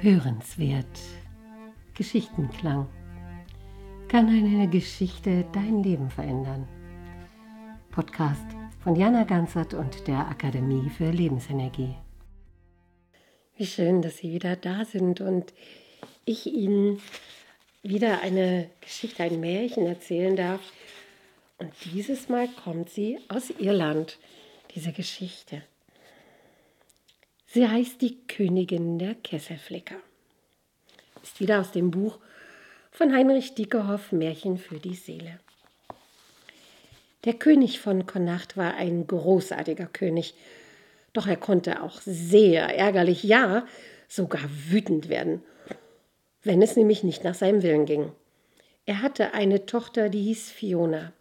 Hörenswert. Geschichtenklang. Kann eine Geschichte dein Leben verändern? Podcast von Jana Ganzert und der Akademie für Lebensenergie. Wie schön, dass Sie wieder da sind und ich Ihnen wieder eine Geschichte, ein Märchen erzählen darf. Und dieses Mal kommt sie aus Irland, diese Geschichte. Sie heißt die Königin der Kesselflicker. Ist wieder aus dem Buch von Heinrich Dickehoff Märchen für die Seele. Der König von Connacht war ein großartiger König, doch er konnte auch sehr ärgerlich, ja, sogar wütend werden, wenn es nämlich nicht nach seinem Willen ging. Er hatte eine Tochter, die hieß Fiona.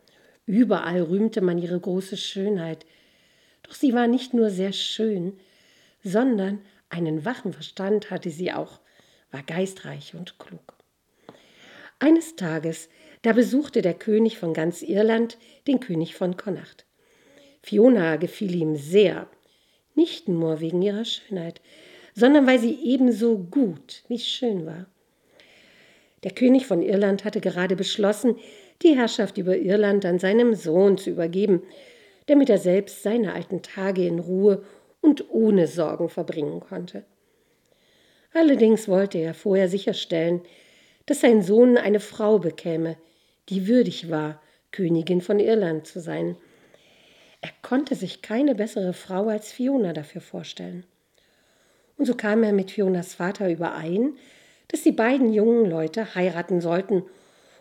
Überall rühmte man ihre große Schönheit. Doch sie war nicht nur sehr schön, sondern einen wachen Verstand hatte sie auch, war geistreich und klug. Eines Tages, da besuchte der König von ganz Irland den König von Connacht. Fiona gefiel ihm sehr, nicht nur wegen ihrer Schönheit, sondern weil sie ebenso gut wie schön war. Der König von Irland hatte gerade beschlossen, die Herrschaft über Irland an seinem Sohn zu übergeben, damit er selbst seine alten Tage in Ruhe und ohne Sorgen verbringen konnte. Allerdings wollte er vorher sicherstellen, dass sein Sohn eine Frau bekäme, die würdig war, Königin von Irland zu sein. Er konnte sich keine bessere Frau als Fiona dafür vorstellen. Und so kam er mit Fionas Vater überein, dass die beiden jungen Leute heiraten sollten,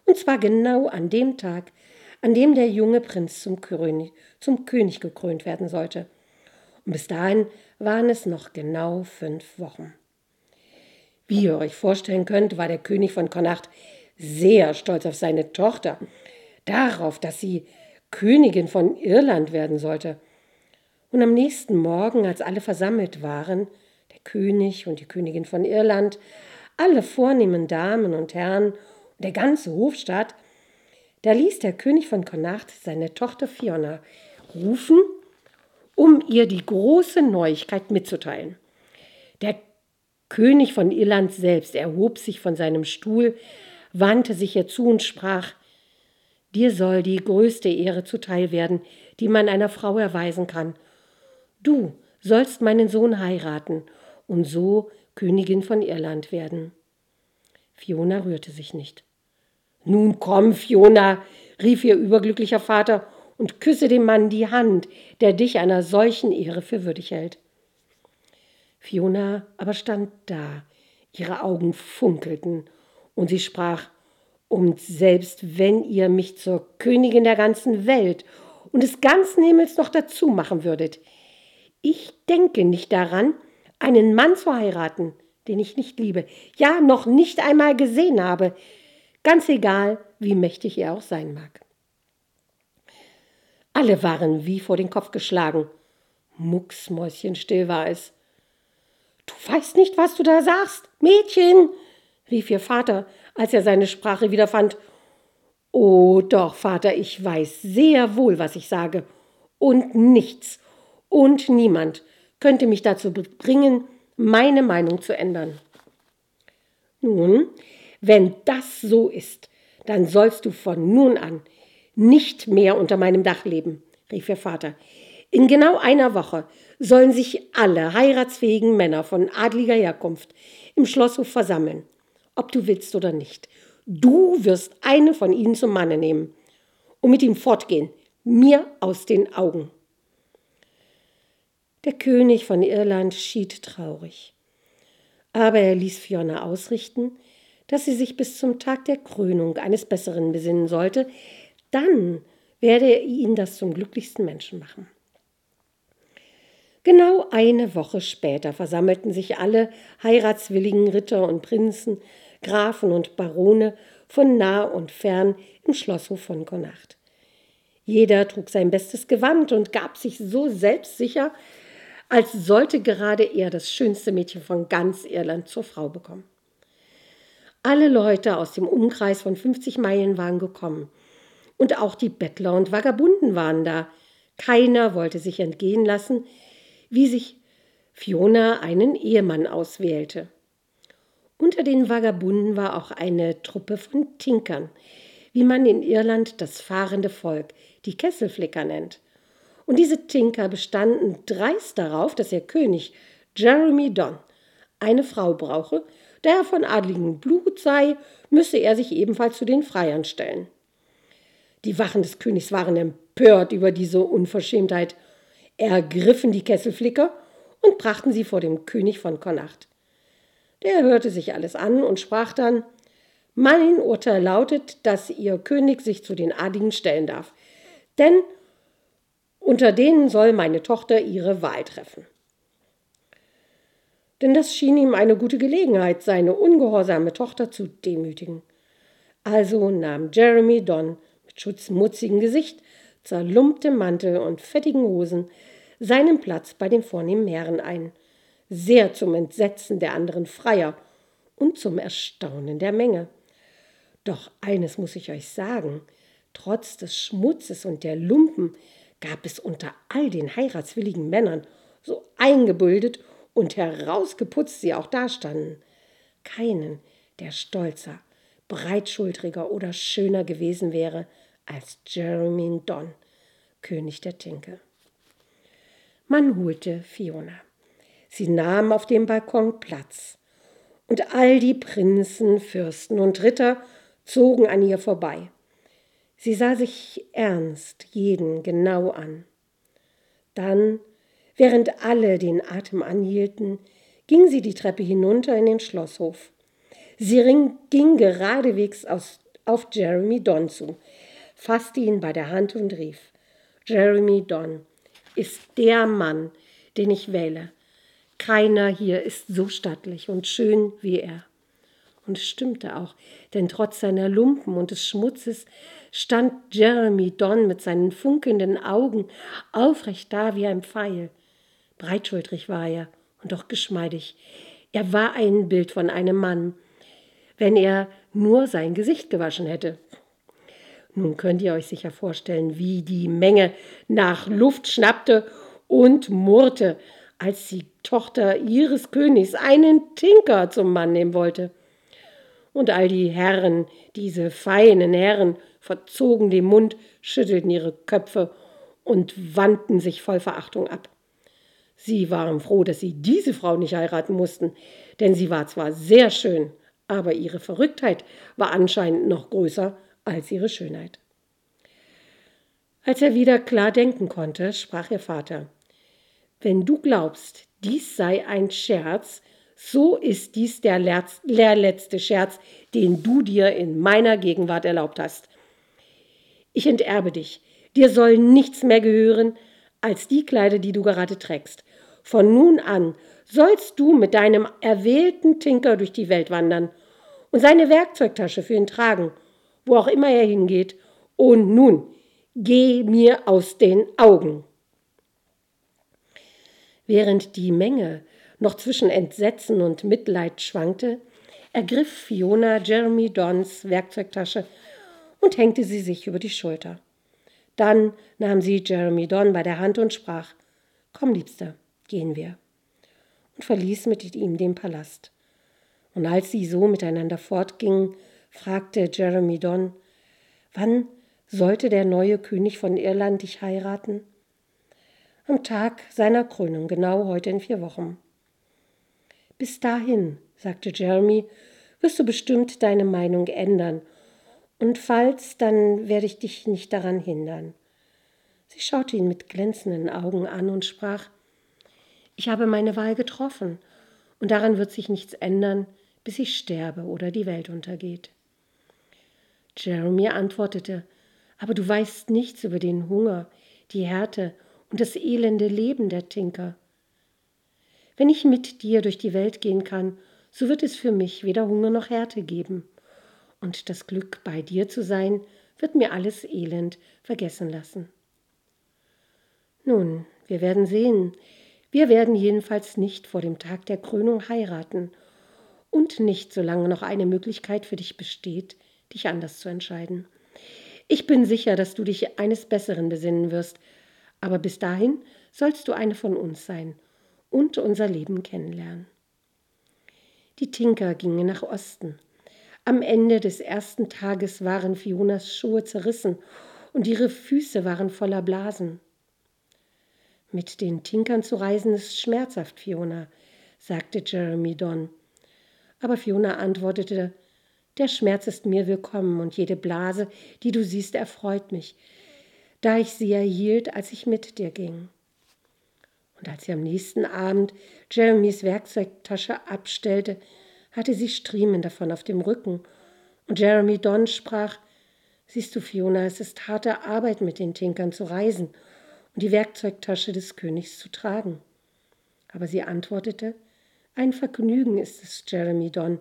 und zwar genau an dem Tag, an dem der junge Prinz zum König, zum König gekrönt werden sollte. Und bis dahin waren es noch genau fünf Wochen. Wie ihr euch vorstellen könnt, war der König von Connacht sehr stolz auf seine Tochter, darauf, dass sie Königin von Irland werden sollte. Und am nächsten Morgen, als alle versammelt waren, der König und die Königin von Irland, alle vornehmen Damen und Herren und der ganze Hofstaat, da ließ der König von Connacht seine Tochter Fiona rufen um ihr die große Neuigkeit mitzuteilen. Der König von Irland selbst erhob sich von seinem Stuhl, wandte sich ihr zu und sprach Dir soll die größte Ehre zuteil werden, die man einer Frau erweisen kann. Du sollst meinen Sohn heiraten und so Königin von Irland werden. Fiona rührte sich nicht. Nun komm, Fiona, rief ihr überglücklicher Vater und küsse dem Mann die Hand, der dich einer solchen Ehre für würdig hält. Fiona aber stand da, ihre Augen funkelten, und sie sprach, und selbst wenn ihr mich zur Königin der ganzen Welt und des ganzen Himmels noch dazu machen würdet, ich denke nicht daran, einen Mann zu heiraten, den ich nicht liebe, ja noch nicht einmal gesehen habe, ganz egal, wie mächtig er auch sein mag. Alle waren wie vor den Kopf geschlagen. Mucksmäuschenstill war es. Du weißt nicht, was du da sagst, Mädchen, rief ihr Vater, als er seine Sprache wiederfand. Oh doch, Vater, ich weiß sehr wohl, was ich sage. Und nichts und niemand könnte mich dazu bringen, meine Meinung zu ändern. Nun, wenn das so ist, dann sollst du von nun an nicht mehr unter meinem Dach leben, rief ihr Vater. In genau einer Woche sollen sich alle heiratsfähigen Männer von adliger Herkunft im Schlosshof versammeln, ob du willst oder nicht. Du wirst eine von ihnen zum Manne nehmen und mit ihm fortgehen, mir aus den Augen. Der König von Irland schied traurig. Aber er ließ Fiona ausrichten, dass sie sich bis zum Tag der Krönung eines Besseren besinnen sollte, dann werde er ihn das zum glücklichsten Menschen machen. Genau eine Woche später versammelten sich alle heiratswilligen Ritter und Prinzen, Grafen und Barone von nah und fern im Schlosshof von Connacht. Jeder trug sein bestes Gewand und gab sich so selbstsicher, als sollte gerade er das schönste Mädchen von ganz Irland zur Frau bekommen. Alle Leute aus dem Umkreis von 50 Meilen waren gekommen, und auch die Bettler und Vagabunden waren da. Keiner wollte sich entgehen lassen, wie sich Fiona einen Ehemann auswählte. Unter den Vagabunden war auch eine Truppe von Tinkern, wie man in Irland das fahrende Volk, die Kesselflicker nennt. Und diese Tinker bestanden dreist darauf, dass ihr König Jeremy Don eine Frau brauche, da er von adligem Blut sei, müsse er sich ebenfalls zu den Freiern stellen. Die Wachen des Königs waren empört über diese Unverschämtheit, ergriffen die Kesselflicker und brachten sie vor dem König von Connacht. Der hörte sich alles an und sprach dann Mein Urteil lautet, dass ihr König sich zu den Adligen stellen darf, denn unter denen soll meine Tochter ihre Wahl treffen. Denn das schien ihm eine gute Gelegenheit, seine ungehorsame Tochter zu demütigen. Also nahm Jeremy Don mit schutzmutzigem Gesicht, zerlumptem Mantel und fettigen Hosen seinen Platz bei den vornehmen Herren ein, sehr zum Entsetzen der anderen Freier und zum Erstaunen der Menge. Doch eines muss ich euch sagen, trotz des Schmutzes und der Lumpen gab es unter all den heiratswilligen Männern, so eingebildet und herausgeputzt sie auch dastanden, keinen, der stolzer, breitschultriger oder schöner gewesen wäre als Jeremy Don, König der Tinke. Man holte Fiona. Sie nahm auf dem Balkon Platz, und all die Prinzen, Fürsten und Ritter zogen an ihr vorbei. Sie sah sich ernst jeden genau an. Dann, während alle den Atem anhielten, ging sie die Treppe hinunter in den Schlosshof. Sie ging geradewegs aus, auf Jeremy Don zu, fasste ihn bei der Hand und rief: Jeremy Don ist der Mann, den ich wähle. Keiner hier ist so stattlich und schön wie er. Und es stimmte auch, denn trotz seiner Lumpen und des Schmutzes stand Jeremy Don mit seinen funkelnden Augen aufrecht da wie ein Pfeil. Breitschultrig war er und doch geschmeidig. Er war ein Bild von einem Mann, wenn er nur sein Gesicht gewaschen hätte. Nun könnt ihr euch sicher vorstellen, wie die Menge nach Luft schnappte und murrte, als die Tochter ihres Königs einen Tinker zum Mann nehmen wollte. Und all die Herren, diese feinen Herren, verzogen den Mund, schüttelten ihre Köpfe und wandten sich voll Verachtung ab. Sie waren froh, dass sie diese Frau nicht heiraten mussten, denn sie war zwar sehr schön, aber ihre Verrücktheit war anscheinend noch größer als ihre Schönheit. Als er wieder klar denken konnte, sprach ihr Vater Wenn du glaubst, dies sei ein Scherz, so ist dies der letzte Scherz, den du dir in meiner Gegenwart erlaubt hast. Ich enterbe dich, dir soll nichts mehr gehören als die Kleider, die du gerade trägst. Von nun an sollst du mit deinem erwählten Tinker durch die Welt wandern und seine Werkzeugtasche für ihn tragen wo auch immer er hingeht. Und nun, geh mir aus den Augen. Während die Menge noch zwischen Entsetzen und Mitleid schwankte, ergriff Fiona Jeremy Dons Werkzeugtasche und hängte sie sich über die Schulter. Dann nahm sie Jeremy Don bei der Hand und sprach Komm, Liebster, gehen wir, und verließ mit ihm den Palast. Und als sie so miteinander fortgingen, fragte Jeremy Don, wann sollte der neue König von Irland dich heiraten? Am Tag seiner Krönung, genau heute in vier Wochen. Bis dahin, sagte Jeremy, wirst du bestimmt deine Meinung ändern, und falls, dann werde ich dich nicht daran hindern. Sie schaute ihn mit glänzenden Augen an und sprach Ich habe meine Wahl getroffen, und daran wird sich nichts ändern, bis ich sterbe oder die Welt untergeht. Jeremy antwortete, aber du weißt nichts über den Hunger, die Härte und das elende Leben der Tinker. Wenn ich mit dir durch die Welt gehen kann, so wird es für mich weder Hunger noch Härte geben. Und das Glück, bei dir zu sein, wird mir alles Elend vergessen lassen. Nun, wir werden sehen. Wir werden jedenfalls nicht vor dem Tag der Krönung heiraten und nicht, solange noch eine Möglichkeit für dich besteht, dich anders zu entscheiden. Ich bin sicher, dass du dich eines Besseren besinnen wirst, aber bis dahin sollst du eine von uns sein und unser Leben kennenlernen. Die Tinker gingen nach Osten. Am Ende des ersten Tages waren Fionas Schuhe zerrissen und ihre Füße waren voller Blasen. Mit den Tinkern zu reisen ist schmerzhaft, Fiona, sagte Jeremy Don. Aber Fiona antwortete, der Schmerz ist mir willkommen und jede Blase, die du siehst, erfreut mich, da ich sie erhielt, als ich mit dir ging. Und als sie am nächsten Abend Jeremys Werkzeugtasche abstellte, hatte sie Striemen davon auf dem Rücken. Und Jeremy Don sprach, Siehst du, Fiona, es ist harte Arbeit, mit den Tinkern zu reisen und die Werkzeugtasche des Königs zu tragen. Aber sie antwortete, ein Vergnügen ist es, Jeremy Don.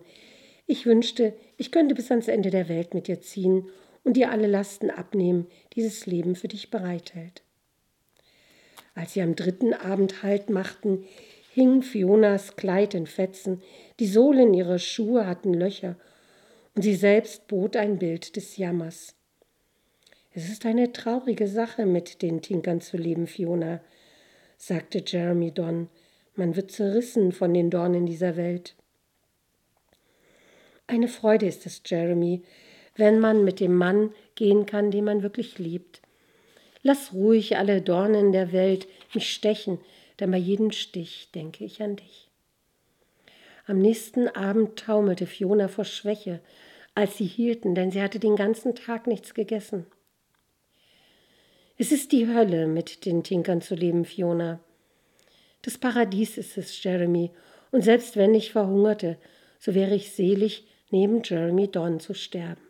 Ich wünschte, ich könnte bis ans Ende der Welt mit dir ziehen und dir alle Lasten abnehmen, dieses Leben für dich bereithält. Als sie am dritten Abend Halt machten, hing Fionas Kleid in Fetzen, die Sohlen ihrer Schuhe hatten Löcher, und sie selbst bot ein Bild des Jammers. Es ist eine traurige Sache, mit den Tinkern zu leben, Fiona, sagte Jeremy Don. Man wird zerrissen von den Dornen dieser Welt. Eine Freude ist es, Jeremy, wenn man mit dem Mann gehen kann, den man wirklich liebt, Lass ruhig alle Dornen der Welt mich stechen, denn bei jedem Stich denke ich an dich. Am nächsten Abend taumelte Fiona vor Schwäche, als sie hielten, denn sie hatte den ganzen Tag nichts gegessen. Es ist die Hölle, mit den Tinkern zu leben, Fiona. Das Paradies ist es, Jeremy, und selbst wenn ich verhungerte, so wäre ich selig, neben Jeremy Don zu sterben.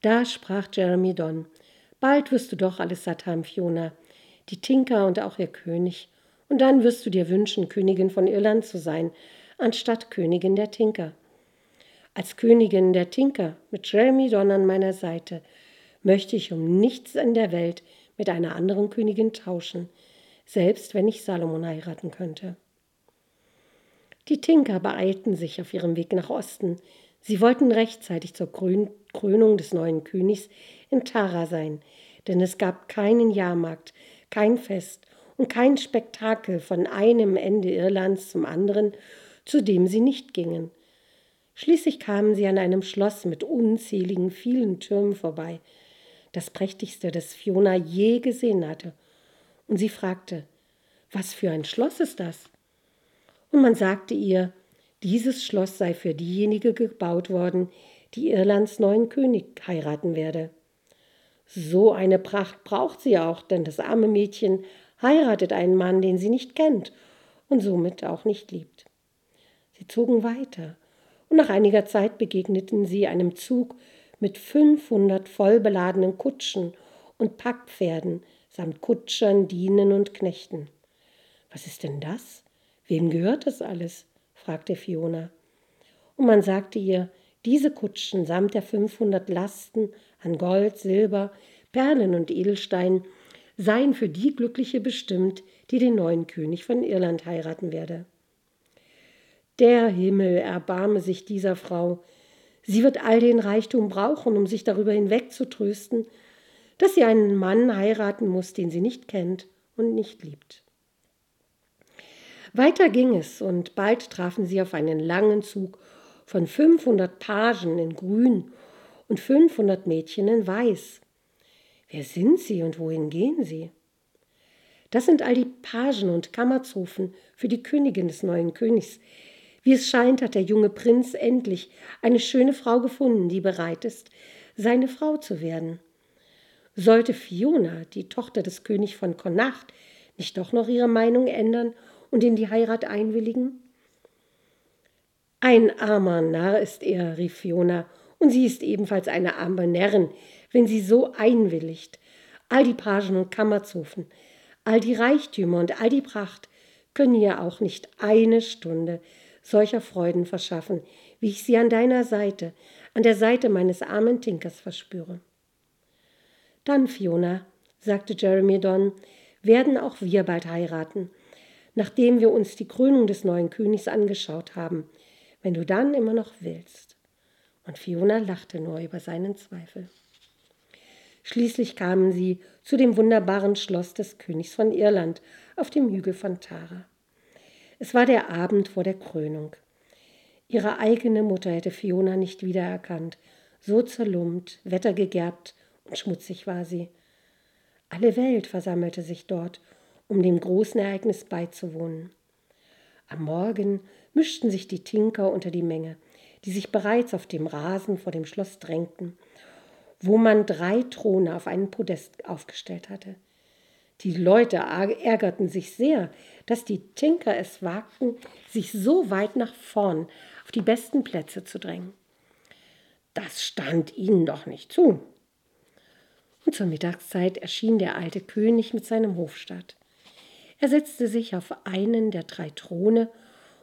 Da sprach Jeremy Don, Bald wirst du doch alles satt haben, Fiona, die Tinker und auch ihr König, und dann wirst du dir wünschen, Königin von Irland zu sein, anstatt Königin der Tinker. Als Königin der Tinker mit Jeremy Don an meiner Seite möchte ich um nichts in der Welt mit einer anderen Königin tauschen, selbst wenn ich Salomon heiraten könnte. Die Tinker beeilten sich auf ihrem Weg nach Osten. Sie wollten rechtzeitig zur Krönung des neuen Königs in Tara sein, denn es gab keinen Jahrmarkt, kein Fest und kein Spektakel von einem Ende Irlands zum anderen, zu dem sie nicht gingen. Schließlich kamen sie an einem Schloss mit unzähligen vielen Türmen vorbei, das prächtigste, das Fiona je gesehen hatte. Und sie fragte, was für ein Schloss ist das? Und man sagte ihr, dieses Schloss sei für diejenige gebaut worden, die Irlands neuen König heiraten werde. So eine Pracht braucht sie auch, denn das arme Mädchen heiratet einen Mann, den sie nicht kennt und somit auch nicht liebt. Sie zogen weiter, und nach einiger Zeit begegneten sie einem Zug mit 500 vollbeladenen Kutschen und Packpferden samt Kutschern, Dienen und Knechten. Was ist denn das? Wem gehört das alles? fragte Fiona. Und man sagte ihr, diese Kutschen samt der 500 Lasten an Gold, Silber, Perlen und Edelsteinen seien für die Glückliche bestimmt, die den neuen König von Irland heiraten werde. Der Himmel erbarme sich dieser Frau. Sie wird all den Reichtum brauchen, um sich darüber hinwegzutrösten, dass sie einen Mann heiraten muss, den sie nicht kennt und nicht liebt. Weiter ging es, und bald trafen sie auf einen langen Zug von 500 Pagen in Grün und 500 Mädchen in Weiß. Wer sind sie und wohin gehen sie? Das sind all die Pagen und Kammerzofen für die Königin des neuen Königs. Wie es scheint, hat der junge Prinz endlich eine schöne Frau gefunden, die bereit ist, seine Frau zu werden. Sollte Fiona, die Tochter des Königs von Connacht, nicht doch noch ihre Meinung ändern und in die Heirat einwilligen? Ein armer Narr ist er, rief Fiona, und sie ist ebenfalls eine arme Närrin, wenn sie so einwilligt. All die Pagen und Kammerzofen, all die Reichtümer und all die Pracht können ihr auch nicht eine Stunde solcher Freuden verschaffen, wie ich sie an deiner Seite, an der Seite meines armen Tinkers verspüre. Dann, Fiona, sagte Jeremy Don, werden auch wir bald heiraten, nachdem wir uns die Krönung des neuen Königs angeschaut haben wenn du dann immer noch willst. Und Fiona lachte nur über seinen Zweifel. Schließlich kamen sie zu dem wunderbaren Schloss des Königs von Irland auf dem Hügel von Tara. Es war der Abend vor der Krönung. Ihre eigene Mutter hätte Fiona nicht wiedererkannt. So zerlumpt, wettergegerbt und schmutzig war sie. Alle Welt versammelte sich dort, um dem großen Ereignis beizuwohnen. Am Morgen mischten sich die Tinker unter die Menge, die sich bereits auf dem Rasen vor dem Schloss drängten, wo man drei Throne auf einen Podest aufgestellt hatte. Die Leute ärgerten sich sehr, dass die Tinker es wagten, sich so weit nach vorn auf die besten Plätze zu drängen. Das stand ihnen doch nicht zu. Und zur Mittagszeit erschien der alte König mit seinem Hofstaat. Er setzte sich auf einen der drei Throne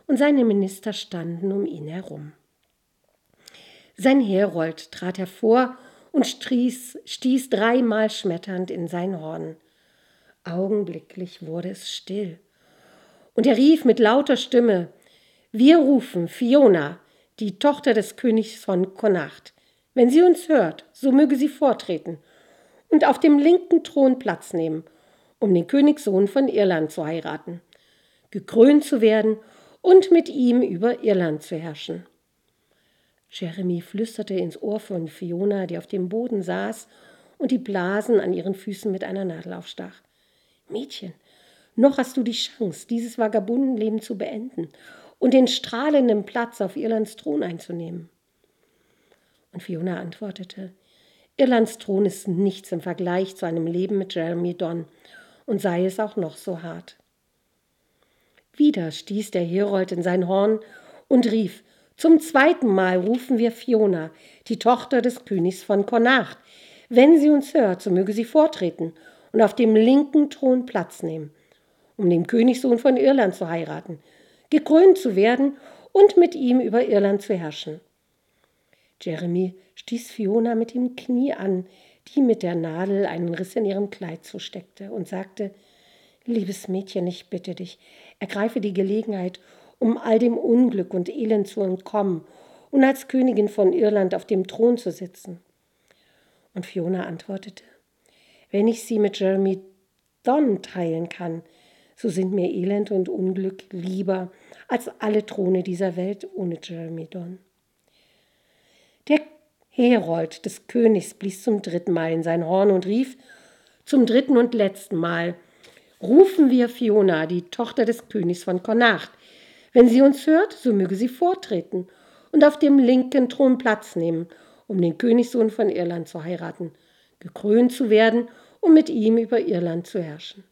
und seine Minister standen um ihn herum. Sein Herold trat hervor und stieß, stieß dreimal schmetternd in sein Horn. Augenblicklich wurde es still. Und er rief mit lauter Stimme: Wir rufen Fiona, die Tochter des Königs von Connacht. Wenn sie uns hört, so möge sie vortreten und auf dem linken Thron Platz nehmen, um den Königssohn von Irland zu heiraten, gekrönt zu werden und mit ihm über Irland zu herrschen. Jeremy flüsterte ins Ohr von Fiona, die auf dem Boden saß und die Blasen an ihren Füßen mit einer Nadel aufstach. Mädchen, noch hast du die Chance, dieses Vagabundenleben zu beenden und den strahlenden Platz auf Irlands Thron einzunehmen. Und Fiona antwortete, Irlands Thron ist nichts im Vergleich zu einem Leben mit Jeremy Donn, und sei es auch noch so hart. Wieder stieß der Herold in sein Horn und rief, zum zweiten Mal rufen wir Fiona, die Tochter des Königs von Connacht. Wenn sie uns hört, so möge sie vortreten und auf dem linken Thron Platz nehmen, um den Königssohn von Irland zu heiraten, gekrönt zu werden und mit ihm über Irland zu herrschen. Jeremy stieß Fiona mit dem Knie an, die mit der Nadel einen Riss in ihrem Kleid zusteckte, und sagte Liebes Mädchen, ich bitte dich, ergreife die Gelegenheit, um all dem Unglück und Elend zu entkommen und als Königin von Irland auf dem Thron zu sitzen. Und Fiona antwortete Wenn ich sie mit Jeremy Donn teilen kann, so sind mir Elend und Unglück lieber als alle Throne dieser Welt ohne Jeremy Donn. Herold des Königs blies zum dritten Mal in sein Horn und rief zum dritten und letzten Mal Rufen wir Fiona, die Tochter des Königs von Connacht. Wenn sie uns hört, so möge sie vortreten und auf dem linken Thron Platz nehmen, um den Königssohn von Irland zu heiraten, gekrönt zu werden und mit ihm über Irland zu herrschen.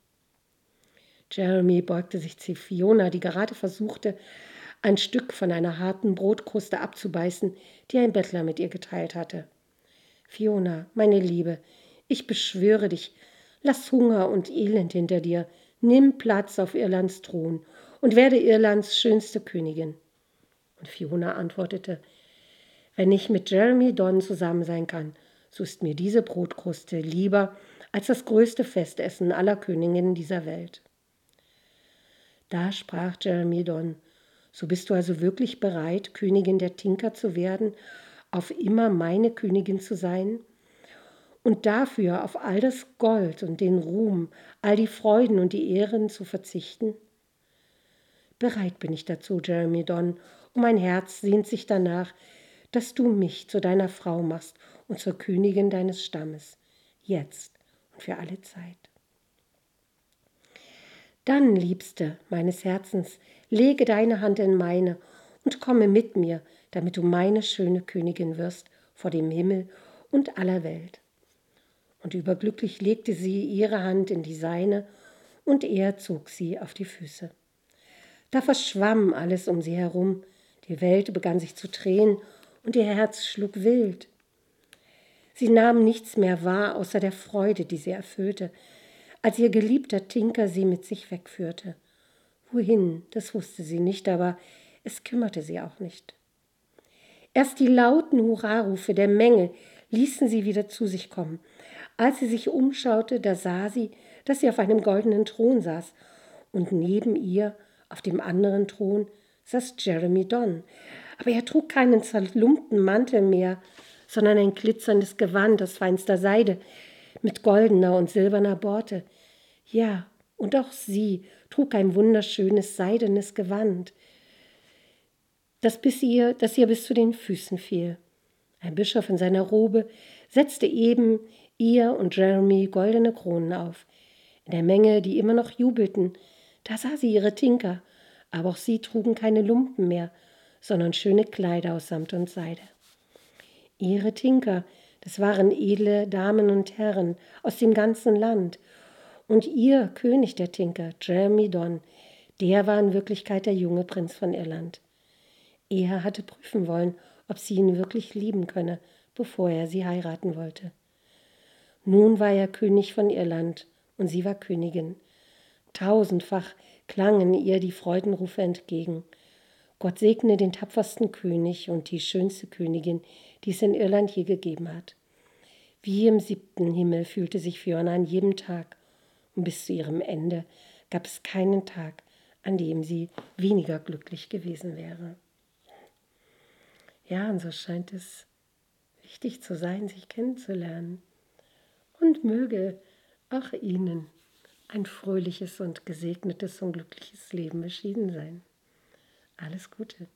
Jeremy beugte sich zu Fiona, die gerade versuchte, ein Stück von einer harten Brotkruste abzubeißen, die ein Bettler mit ihr geteilt hatte. Fiona, meine Liebe, ich beschwöre dich, lass Hunger und Elend hinter dir, nimm Platz auf Irlands Thron und werde Irlands schönste Königin. Und Fiona antwortete, wenn ich mit Jeremy Donn zusammen sein kann, so ist mir diese Brotkruste lieber als das größte Festessen aller Königinnen dieser Welt. Da sprach Jeremy Donn, so bist du also wirklich bereit, Königin der Tinker zu werden, auf immer meine Königin zu sein? Und dafür auf all das Gold und den Ruhm, all die Freuden und die Ehren zu verzichten? Bereit bin ich dazu, Jeremy Donn, und mein Herz sehnt sich danach, dass du mich zu deiner Frau machst und zur Königin deines Stammes, jetzt und für alle Zeit. Dann, Liebste meines Herzens, lege deine Hand in meine und komme mit mir, damit du meine schöne Königin wirst vor dem Himmel und aller Welt. Und überglücklich legte sie ihre Hand in die seine, und er zog sie auf die Füße. Da verschwamm alles um sie herum, die Welt begann sich zu drehen, und ihr Herz schlug wild. Sie nahm nichts mehr wahr außer der Freude, die sie erfüllte, als ihr geliebter Tinker sie mit sich wegführte. Wohin, das wusste sie nicht, aber es kümmerte sie auch nicht. Erst die lauten Hurrarufe der Menge ließen sie wieder zu sich kommen. Als sie sich umschaute, da sah sie, dass sie auf einem goldenen Thron saß, und neben ihr, auf dem anderen Thron, saß Jeremy Donn. Aber er trug keinen zerlumpten Mantel mehr, sondern ein glitzerndes Gewand aus feinster Seide mit goldener und silberner Borte. Ja, und auch sie trug ein wunderschönes seidenes Gewand, das, bis ihr, das ihr bis zu den Füßen fiel. Ein Bischof in seiner Robe setzte eben ihr und Jeremy goldene Kronen auf. In der Menge, die immer noch jubelten, da sah sie ihre Tinker, aber auch sie trugen keine Lumpen mehr, sondern schöne Kleider aus Samt und Seide. Ihre Tinker, das waren edle Damen und Herren aus dem ganzen Land, und ihr König der Tinker, Jeremy Don, der war in Wirklichkeit der junge Prinz von Irland. Er hatte prüfen wollen, ob sie ihn wirklich lieben könne, bevor er sie heiraten wollte. Nun war er König von Irland und sie war Königin. Tausendfach klangen ihr die Freudenrufe entgegen. Gott segne den tapfersten König und die schönste Königin, die es in Irland je gegeben hat. Wie im siebten Himmel fühlte sich Fiona an jedem Tag, und bis zu ihrem Ende gab es keinen Tag, an dem sie weniger glücklich gewesen wäre. Ja, und so scheint es wichtig zu sein, sich kennenzulernen. Und möge auch Ihnen ein fröhliches und gesegnetes und glückliches Leben beschieden sein. Alles Gute.